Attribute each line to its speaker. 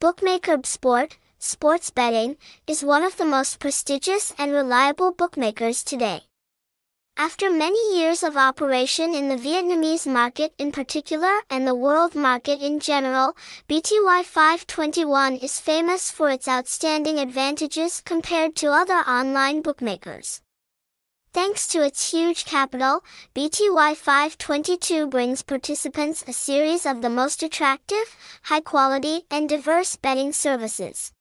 Speaker 1: Bookmaker Bsport, sports betting, is one of the most prestigious and reliable bookmakers today. After many years of operation in the Vietnamese market in particular and the world market in general, BTY 521 is famous for its outstanding advantages compared to other online bookmakers. Thanks to its huge capital, BTY 522 brings participants a series of the most attractive, high quality, and diverse betting services.